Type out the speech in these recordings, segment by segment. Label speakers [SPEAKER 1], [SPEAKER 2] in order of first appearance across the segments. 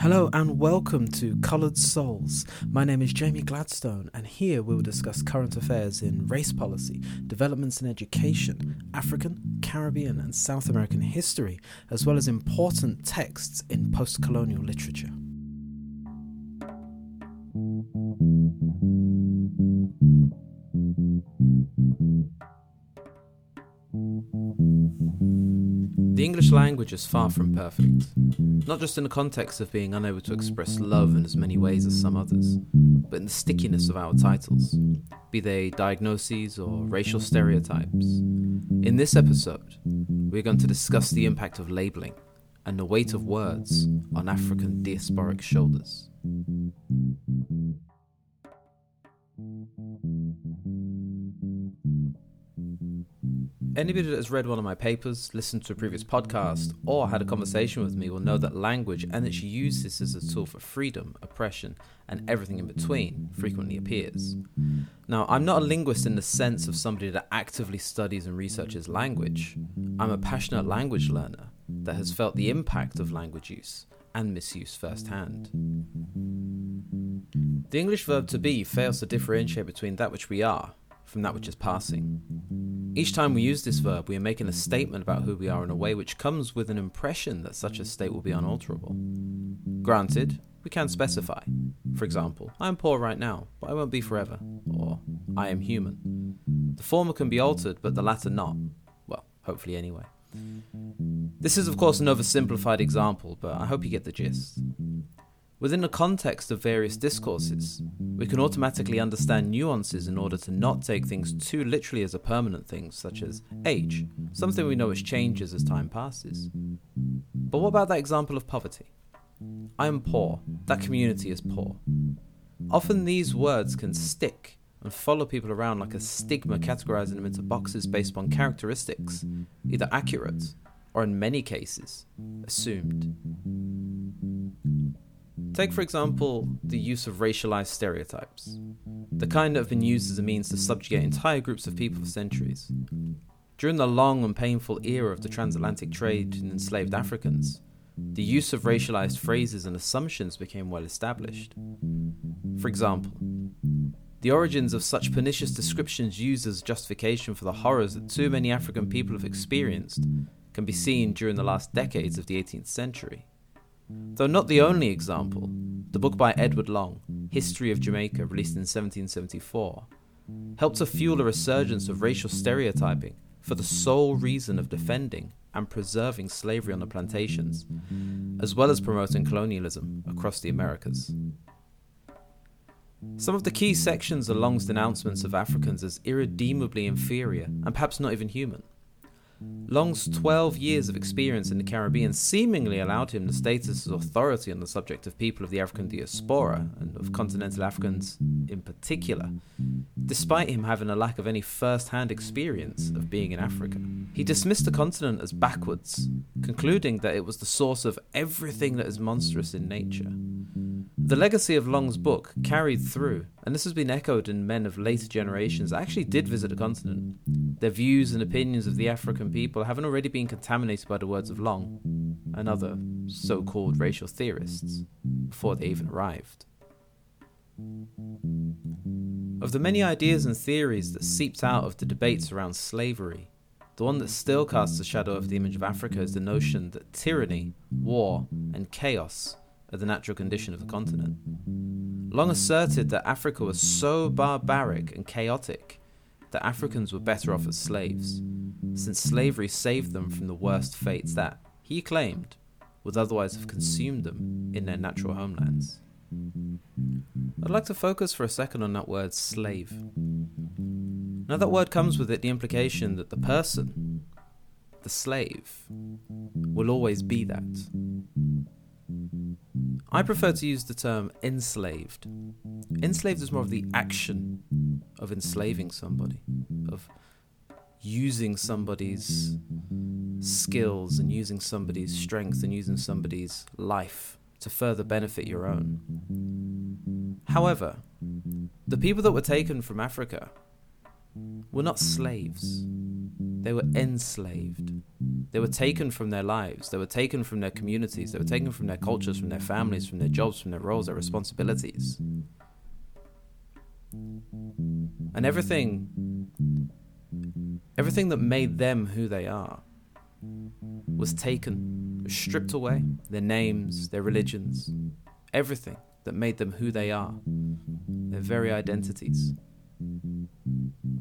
[SPEAKER 1] Hello and welcome to Coloured Souls. My name is Jamie Gladstone, and here we will discuss current affairs in race policy, developments in education, African, Caribbean, and South American history, as well as important texts in post colonial literature. The English language is far from perfect, not just in the context of being unable to express love in as many ways as some others, but in the stickiness of our titles, be they diagnoses or racial stereotypes. In this episode, we're going to discuss the impact of labeling and the weight of words on African diasporic shoulders. Anybody that has read one of my papers, listened to a previous podcast, or had a conversation with me will know that language and its uses as a tool for freedom, oppression, and everything in between frequently appears. Now, I'm not a linguist in the sense of somebody that actively studies and researches language. I'm a passionate language learner that has felt the impact of language use and misuse firsthand. The English verb to be fails to differentiate between that which we are from that which is passing. Each time we use this verb, we are making a statement about who we are in a way which comes with an impression that such a state will be unalterable. Granted, we can specify. For example, I am poor right now, but I won't be forever. Or, I am human. The former can be altered, but the latter not. Well, hopefully anyway. This is, of course, an oversimplified example, but I hope you get the gist. Within the context of various discourses, we can automatically understand nuances in order to not take things too literally as a permanent thing, such as age, something we know which changes as time passes. But what about that example of poverty? I am poor, that community is poor. Often these words can stick and follow people around like a stigma, categorizing them into boxes based upon characteristics, either accurate or in many cases, assumed. Take, for example, the use of racialized stereotypes, the kind that have been used as a means to subjugate entire groups of people for centuries. During the long and painful era of the transatlantic trade in enslaved Africans, the use of racialized phrases and assumptions became well established. For example, the origins of such pernicious descriptions used as justification for the horrors that too many African people have experienced can be seen during the last decades of the 18th century. Though not the only example, the book by Edward Long, History of Jamaica, released in 1774, helped to fuel a resurgence of racial stereotyping for the sole reason of defending and preserving slavery on the plantations, as well as promoting colonialism across the Americas. Some of the key sections are Long's denouncements of Africans as irredeemably inferior and perhaps not even human. Long's 12 years of experience in the Caribbean seemingly allowed him the status of authority on the subject of people of the African diaspora, and of continental Africans in particular, despite him having a lack of any first hand experience of being in Africa. He dismissed the continent as backwards, concluding that it was the source of everything that is monstrous in nature. The legacy of Long's book carried through, and this has been echoed in men of later generations that actually did visit the continent. Their views and mm-hmm. opinions of the African people haven't already been contaminated by the words of Long and other so called racial theorists before they even arrived. Of the many ideas and theories that seeped out of the debates around slavery, the one that still casts a shadow over the image of Africa is the notion that tyranny, war, and chaos are the natural condition of the continent. Long asserted that Africa was so barbaric and chaotic that Africans were better off as slaves, since slavery saved them from the worst fates that, he claimed, would otherwise have consumed them in their natural homelands. I'd like to focus for a second on that word slave. Now, that word comes with it the implication that the person, the slave, will always be that. I prefer to use the term enslaved. Enslaved is more of the action of enslaving somebody, of using somebody's skills and using somebody's strength and using somebody's life to further benefit your own. However, the people that were taken from Africa were not slaves. They were enslaved. They were taken from their lives. They were taken from their communities. They were taken from their cultures, from their families, from their jobs, from their roles, their responsibilities. And everything, everything that made them who they are, was taken, was stripped away. Their names, their religions, everything that made them who they are, their very identities,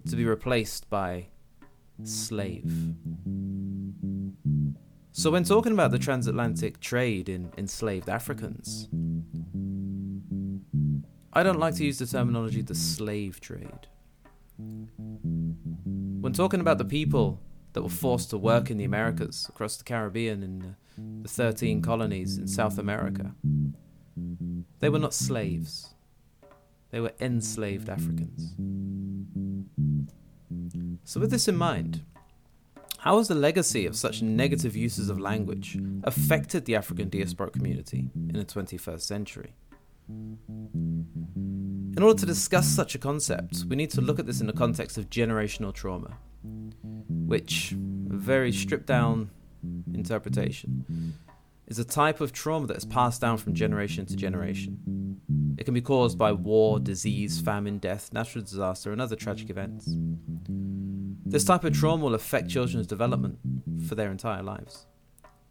[SPEAKER 1] to be replaced by slave. So, when talking about the transatlantic trade in enslaved Africans, I don't like to use the terminology the slave trade. When talking about the people that were forced to work in the Americas, across the Caribbean, and the 13 colonies in South America, they were not slaves, they were enslaved Africans. So, with this in mind, how has the legacy of such negative uses of language affected the African diasporic community in the 21st century? In order to discuss such a concept, we need to look at this in the context of generational trauma, which, a very stripped down interpretation, is a type of trauma that is passed down from generation to generation. It can be caused by war, disease, famine, death, natural disaster, and other tragic events. This type of trauma will affect children's development for their entire lives.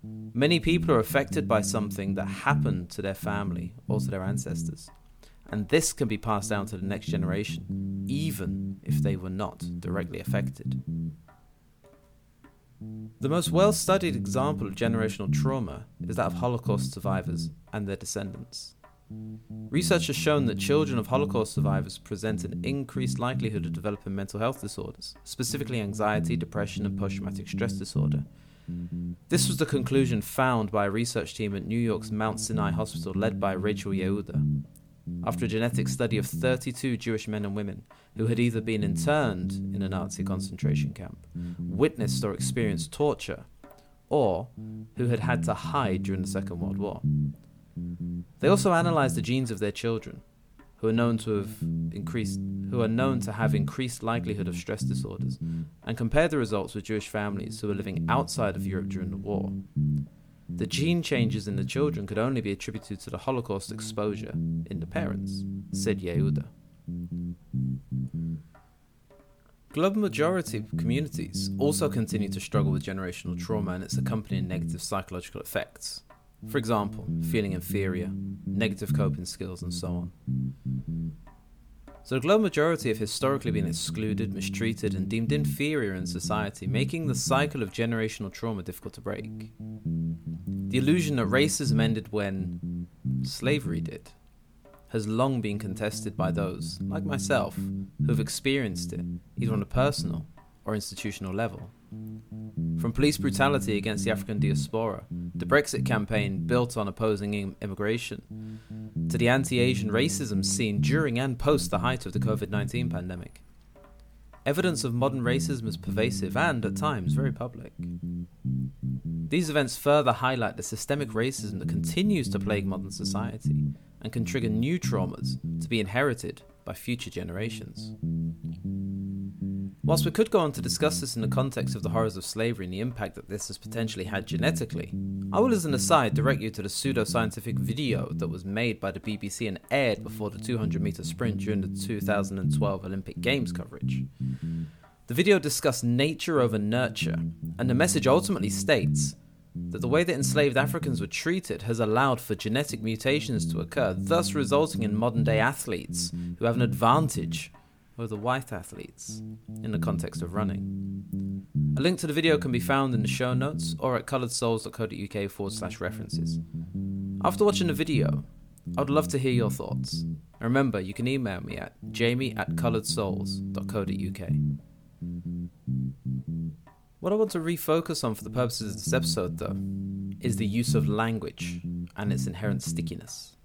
[SPEAKER 1] Many people are affected by something that happened to their family or to their ancestors, and this can be passed down to the next generation, even if they were not directly affected. The most well studied example of generational trauma is that of Holocaust survivors and their descendants. Research has shown that children of Holocaust survivors present an increased likelihood of developing mental health disorders, specifically anxiety, depression, and post traumatic stress disorder. This was the conclusion found by a research team at New York's Mount Sinai Hospital led by Rachel Yehuda after a genetic study of 32 Jewish men and women who had either been interned in a Nazi concentration camp, witnessed or experienced torture, or who had had to hide during the Second World War. They also analyzed the genes of their children, who are known to have increased who are known to have increased likelihood of stress disorders, and compared the results with Jewish families who were living outside of Europe during the war. The gene changes in the children could only be attributed to the Holocaust exposure in the parents, said Yehuda. Global majority of communities also continue to struggle with generational trauma and its accompanying negative psychological effects. For example, feeling inferior, negative coping skills, and so on. So the global majority have historically been excluded, mistreated, and deemed inferior in society, making the cycle of generational trauma difficult to break. The illusion that racism ended when slavery did has long been contested by those, like myself, who have experienced it, either on a personal or institutional level. From police brutality against the African diaspora, the Brexit campaign built on opposing immigration, to the anti Asian racism seen during and post the height of the COVID 19 pandemic. Evidence of modern racism is pervasive and, at times, very public. These events further highlight the systemic racism that continues to plague modern society and can trigger new traumas to be inherited by future generations. Whilst we could go on to discuss this in the context of the horrors of slavery and the impact that this has potentially had genetically, I will, as an aside, direct you to the pseudo-scientific video that was made by the BBC and aired before the 200 metre sprint during the 2012 Olympic Games coverage. The video discussed nature over nurture, and the message ultimately states that the way that enslaved Africans were treated has allowed for genetic mutations to occur, thus resulting in modern day athletes who have an advantage over the white athletes in the context of running. A link to the video can be found in the show notes or at colouredsouls.co.uk forward slash references. After watching the video, I'd love to hear your thoughts. And remember, you can email me at jamie at colouredsouls.co.uk. What I want to refocus on for the purposes of this episode, though, is the use of language and its inherent stickiness.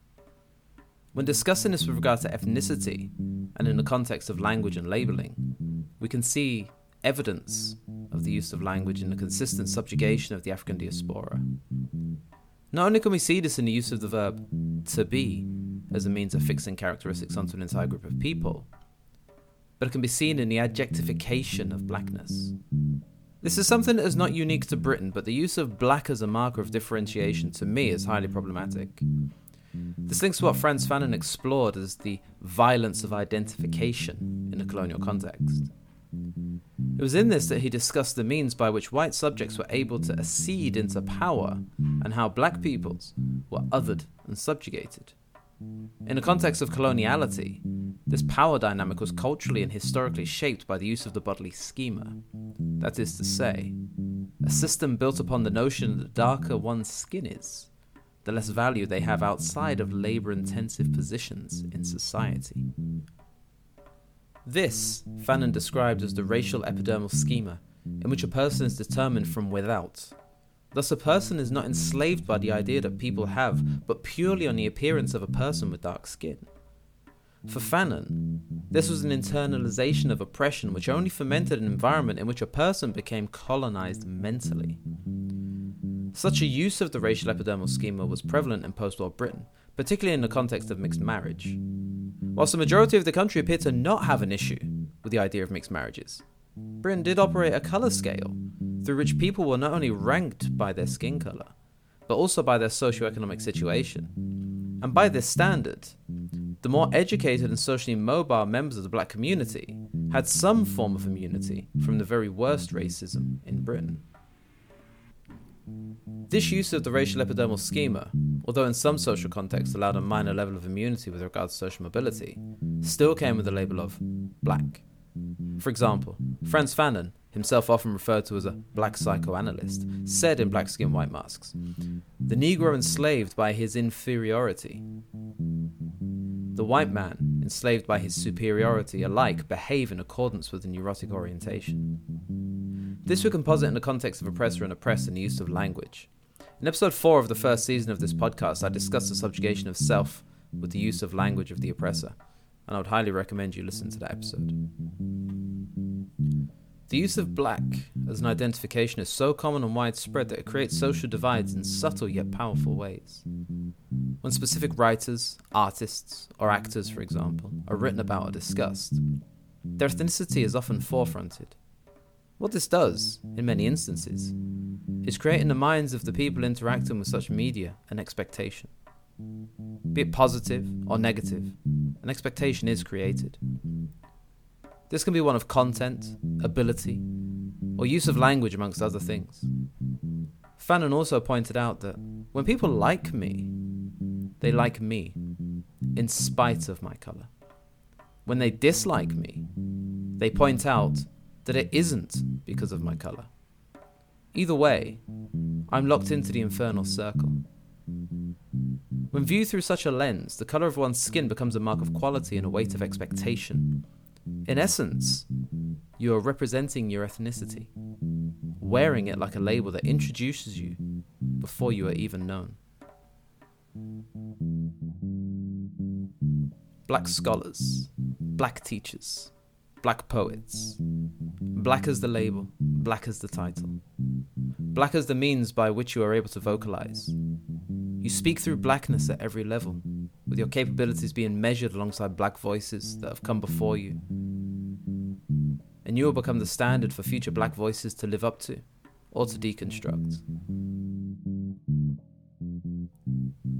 [SPEAKER 1] When discussing this with regard to ethnicity, and in the context of language and labelling, we can see evidence of the use of language in the consistent subjugation of the African diaspora. Not only can we see this in the use of the verb to be as a means of fixing characteristics onto an entire group of people, but it can be seen in the adjectification of blackness. This is something that is not unique to Britain, but the use of black as a marker of differentiation to me is highly problematic. This links to what Frantz Fanon explored as the violence of identification in a colonial context. It was in this that he discussed the means by which white subjects were able to accede into power and how black peoples were othered and subjugated. In the context of coloniality, this power dynamic was culturally and historically shaped by the use of the bodily schema. That is to say, a system built upon the notion that the darker one's skin is, the less value they have outside of labor intensive positions in society. This, Fanon described as the racial epidermal schema, in which a person is determined from without. Thus, a person is not enslaved by the idea that people have, but purely on the appearance of a person with dark skin. For Fanon, this was an internalization of oppression which only fomented an environment in which a person became colonized mentally. Such a use of the racial epidermal schema was prevalent in post war Britain, particularly in the context of mixed marriage. Whilst the majority of the country appeared to not have an issue with the idea of mixed marriages, Britain did operate a colour scale through which people were not only ranked by their skin colour, but also by their socio-economic situation. And by this standard, the more educated and socially mobile members of the black community had some form of immunity from the very worst racism in Britain. This use of the racial epidermal schema, although in some social contexts allowed a minor level of immunity with regards to social mobility, still came with the label of black. For example, Frantz Fanon, himself often referred to as a black psychoanalyst, said in Black Skin White Masks The Negro enslaved by his inferiority. The white man, enslaved by his superiority, alike behave in accordance with the neurotic orientation. This we composite in the context of oppressor and oppressed and the use of language. In episode 4 of the first season of this podcast, I discussed the subjugation of self with the use of language of the oppressor, and I would highly recommend you listen to that episode. The use of black as an identification is so common and widespread that it creates social divides in subtle yet powerful ways. When specific writers, artists, or actors, for example, are written about or discussed, their ethnicity is often forefronted. What this does, in many instances, is creating the minds of the people interacting with such media an expectation. Be it positive or negative, an expectation is created. This can be one of content, ability, or use of language, amongst other things. Fanon also pointed out that when people like me, they like me, in spite of my colour. When they dislike me, they point out that it isn't because of my colour. Either way, I'm locked into the infernal circle. When viewed through such a lens, the colour of one's skin becomes a mark of quality and a weight of expectation. In essence, you are representing your ethnicity, wearing it like a label that introduces you before you are even known. Black scholars, black teachers, black poets. Black as the label, black as the title. Black as the means by which you are able to vocalize. You speak through blackness at every level, with your capabilities being measured alongside black voices that have come before you. And you will become the standard for future black voices to live up to or to deconstruct.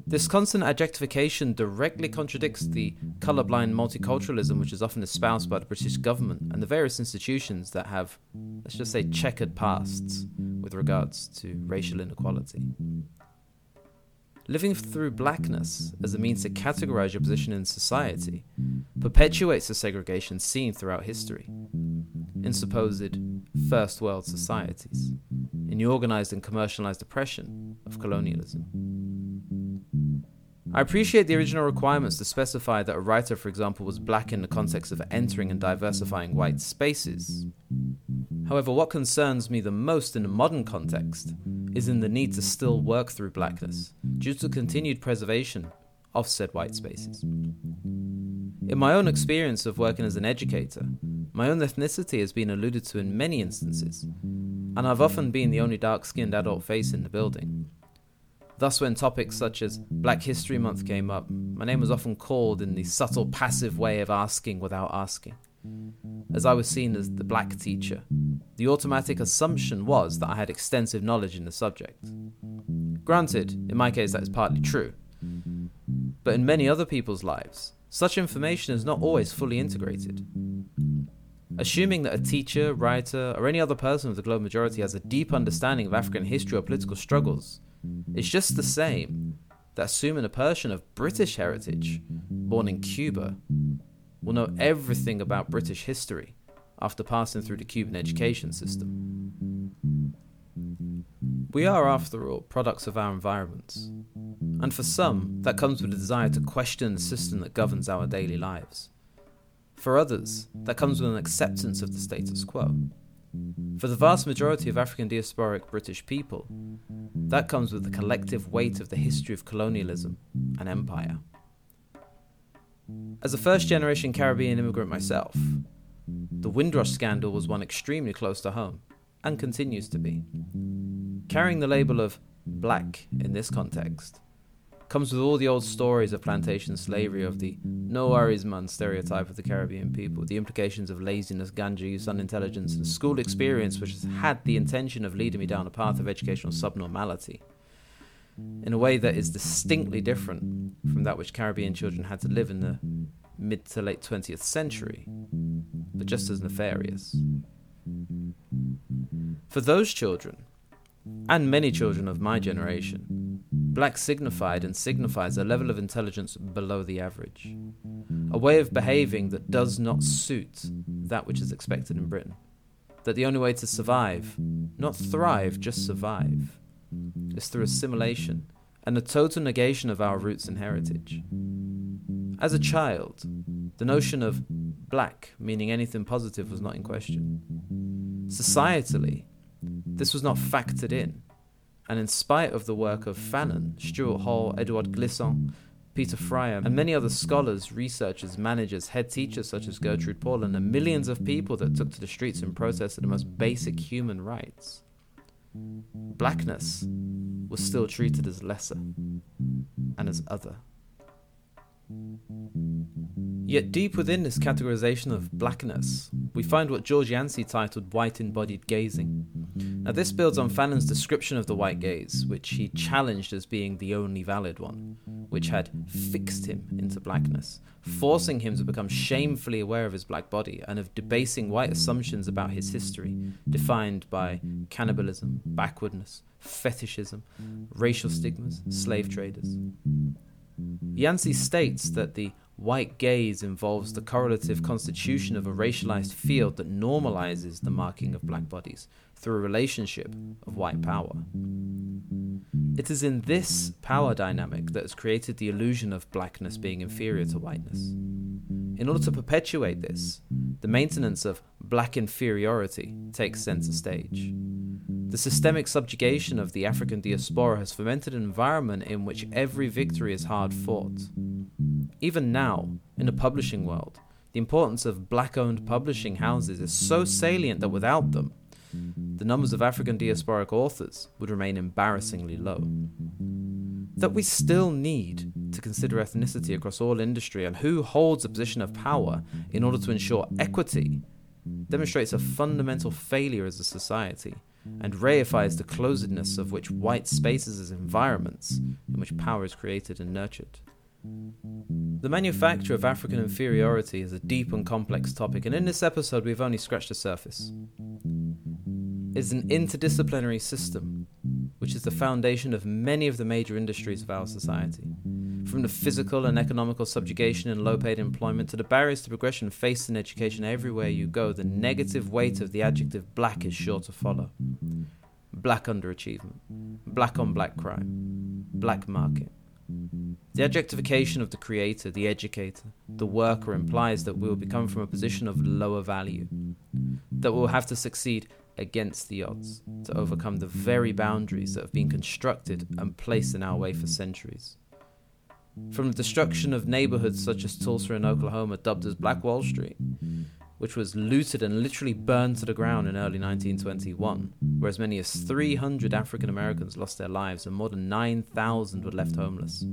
[SPEAKER 1] This hmm. constant adjectification directly contradicts the colourblind multiculturalism which is often espoused by the British government and the various institutions that have, let's just say, checkered pasts with regards to racial inequality. Living through blackness as a means to categorize your position in society perpetuates the segregation seen throughout history in supposed first world societies, in the organized and commercialized oppression of colonialism. I appreciate the original requirements to specify that a writer, for example, was black in the context of entering and diversifying white spaces. However, what concerns me the most in the modern context is in the need to still work through blackness due to continued preservation of said white spaces. In my own experience of working as an educator, my own ethnicity has been alluded to in many instances, and I've often been the only dark skinned adult face in the building. Thus, when topics such as Black History Month came up, my name was often called in the subtle passive way of asking without asking, as I was seen as the black teacher, the automatic assumption was that I had extensive knowledge in the subject. Granted, in my case, that is partly true. But in many other people's lives, such information is not always fully integrated. Assuming that a teacher, writer, or any other person of the global majority has a deep understanding of African history or political struggles is just the same that assuming a person of British heritage, born in Cuba, will know everything about British history after passing through the Cuban education system. We are, after all, products of our environments. And for some, that comes with a desire to question the system that governs our daily lives. For others, that comes with an acceptance of the status quo. For the vast majority of African diasporic British people, that comes with the collective weight of the history of colonialism and empire. As a first generation Caribbean immigrant myself, the Windrush scandal was one extremely close to home, and continues to be. Carrying the label of black in this context comes with all the old stories of plantation slavery, of the no worries man stereotype of the Caribbean people, the implications of laziness, ganja use, unintelligence, and school experience, which has had the intention of leading me down a path of educational subnormality in a way that is distinctly different from that which Caribbean children had to live in the mid to late 20th century, but just as nefarious. For those children, and many children of my generation, black signified and signifies a level of intelligence below the average, a way of behaving that does not suit that which is expected in Britain. That the only way to survive, not thrive, just survive, is through assimilation and a total negation of our roots and heritage. As a child, the notion of black meaning anything positive was not in question. Societally, this was not factored in, and in spite of the work of Fanon, Stuart Hall, Edouard Glissant, Peter Fryer, and many other scholars, researchers, managers, head teachers such as Gertrude Paulin, and millions of people that took to the streets in protest of the most basic human rights, blackness was still treated as lesser and as other. Yet deep within this categorization of blackness, we find what George Yancey titled white embodied gazing. Now, this builds on Fanon's description of the white gaze, which he challenged as being the only valid one, which had fixed him into blackness, forcing him to become shamefully aware of his black body and of debasing white assumptions about his history, defined by cannibalism, backwardness, fetishism, racial stigmas, slave traders. Yancey states that the white gaze involves the correlative constitution of a racialized field that normalizes the marking of black bodies through a relationship of white power. It is in this power dynamic that has created the illusion of blackness being inferior to whiteness. In order to perpetuate this, the maintenance of black inferiority takes center stage. The systemic subjugation of the African diaspora has fomented an environment in which every victory is hard fought. Even now, in the publishing world, the importance of black owned publishing houses is so salient that without them, the numbers of African diasporic authors would remain embarrassingly low. That we still need to consider ethnicity across all industry and who holds a position of power in order to ensure equity demonstrates a fundamental failure as a society and reifies the closedness of which white spaces as environments in which power is created and nurtured. The manufacture of African inferiority is a deep and complex topic, and in this episode, we've only scratched the surface. It's an interdisciplinary system, which is the foundation of many of the major industries of our society. From the physical and economical subjugation and low paid employment to the barriers to progression faced in education everywhere you go, the negative weight of the adjective black is sure to follow. Black underachievement, black on black crime, black market. The objectification of the creator, the educator, the worker implies that we will become from a position of lower value, that we'll have to succeed against the odds to overcome the very boundaries that have been constructed and placed in our way for centuries. From the destruction of neighborhoods such as Tulsa in Oklahoma, dubbed as Black Wall Street, which was looted and literally burned to the ground in early 1921, where as many as 300 African Americans lost their lives and more than 9,000 were left homeless,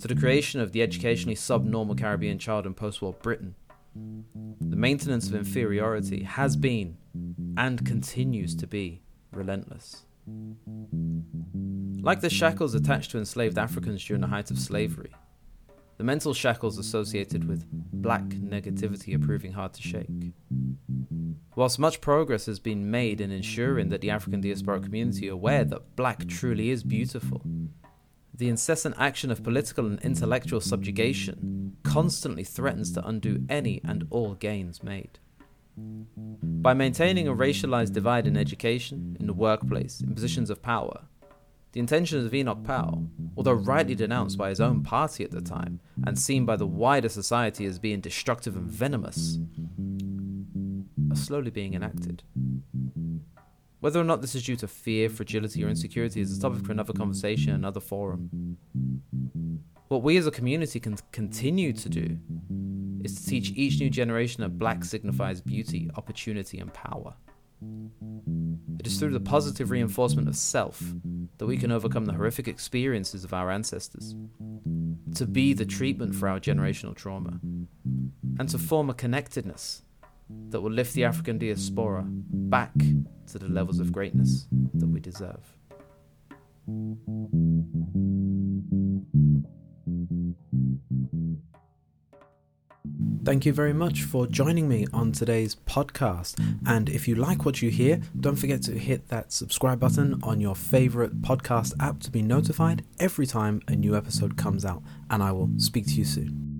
[SPEAKER 1] to the creation of the educationally subnormal Caribbean child in post war Britain. The maintenance of inferiority has been and continues to be relentless. Like the shackles attached to enslaved Africans during the height of slavery, the mental shackles associated with black negativity are proving hard to shake. Whilst much progress has been made in ensuring that the African diasporic community are aware that black truly is beautiful, the incessant action of political and intellectual subjugation constantly threatens to undo any and all gains made. By maintaining a racialized divide in education, in the workplace, in positions of power, the intentions of Enoch Powell, although rightly denounced by his own party at the time and seen by the wider society as being destructive and venomous, are slowly being enacted. Whether or not this is due to fear, fragility, or insecurity is a topic for another conversation, another forum. What we as a community can continue to do is to teach each new generation that black signifies beauty, opportunity, and power. It is through the positive reinforcement of self that we can overcome the horrific experiences of our ancestors, to be the treatment for our generational trauma, and to form a connectedness that will lift the African diaspora back to the levels of greatness that we deserve. Thank you very much for joining me on today's podcast. And if you like what you hear, don't forget to hit that subscribe button on your favorite podcast app to be notified every time a new episode comes out. And I will speak to you soon.